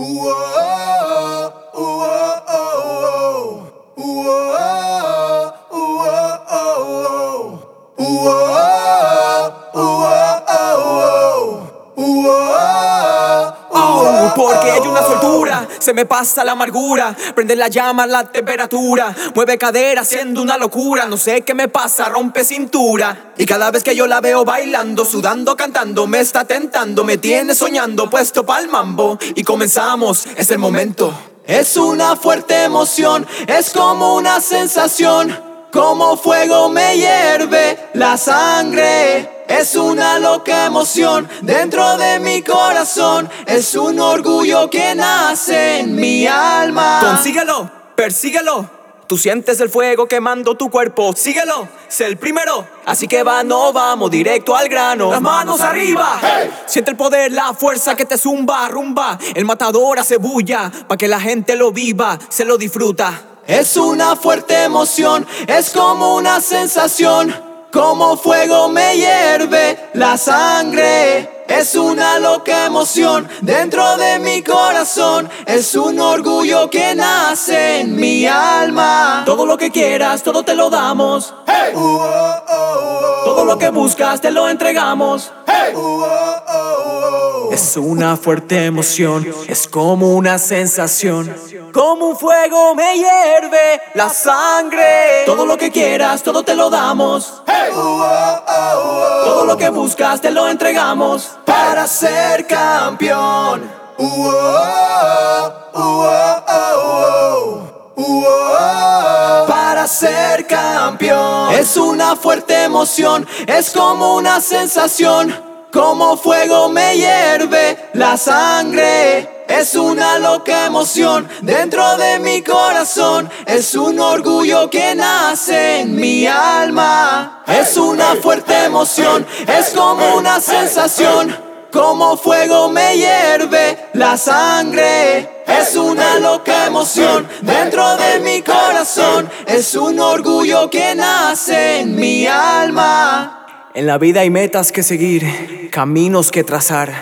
Whoa. Hay una soltura, se me pasa la amargura. Prende la llama, la temperatura. Mueve cadera, haciendo una locura. No sé qué me pasa, rompe cintura. Y cada vez que yo la veo bailando, sudando, cantando, me está tentando. Me tiene soñando, puesto pa'l mambo. Y comenzamos, es el momento. Es una fuerte emoción, es como una sensación. Como fuego me hierve la sangre. Es una loca emoción dentro de mi corazón. Es un orgullo que nace en mi alma. Consíguelo, persíguelo. Tú sientes el fuego quemando tu cuerpo. Síguelo, sé el primero. Así que va, no vamos directo al grano. Las manos arriba. Siente el poder, la fuerza que te zumba, rumba. El matador hace bulla pa' que la gente lo viva, se lo disfruta. Es una fuerte emoción, es como una sensación. Como fuego me hierve la sangre. Es una loca emoción dentro de mi corazón. Es un orgullo que nace en mi alma. Todo lo que quieras, todo te lo damos. Hey. Todo lo que buscas, te lo entregamos. Hey. Es una fuerte emoción, es como una sensación. Como un fuego me hierve la sangre. Todo lo que quieras, todo te lo damos. Todo lo que buscas, te lo entregamos. Para ser campeón. Para ser campeón. Es una fuerte emoción, es como una sensación. Como fuego me hierve la sangre. Es una loca emoción dentro de mi corazón. Es un orgullo que nace en mi alma. Es una fuerte emoción, es como una sensación. Como fuego me hierve la sangre. Es una loca emoción dentro de mi corazón. Es un orgullo que nace en mi alma. En la vida hay metas que seguir, caminos que trazar.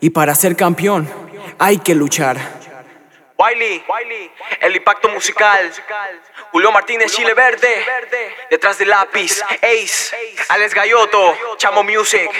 Y para ser campeón hay que luchar. Wiley, el impacto musical. Julio Martínez, Chile Verde. Detrás del lápiz, Ace, Alex Galloto, Chamo Music.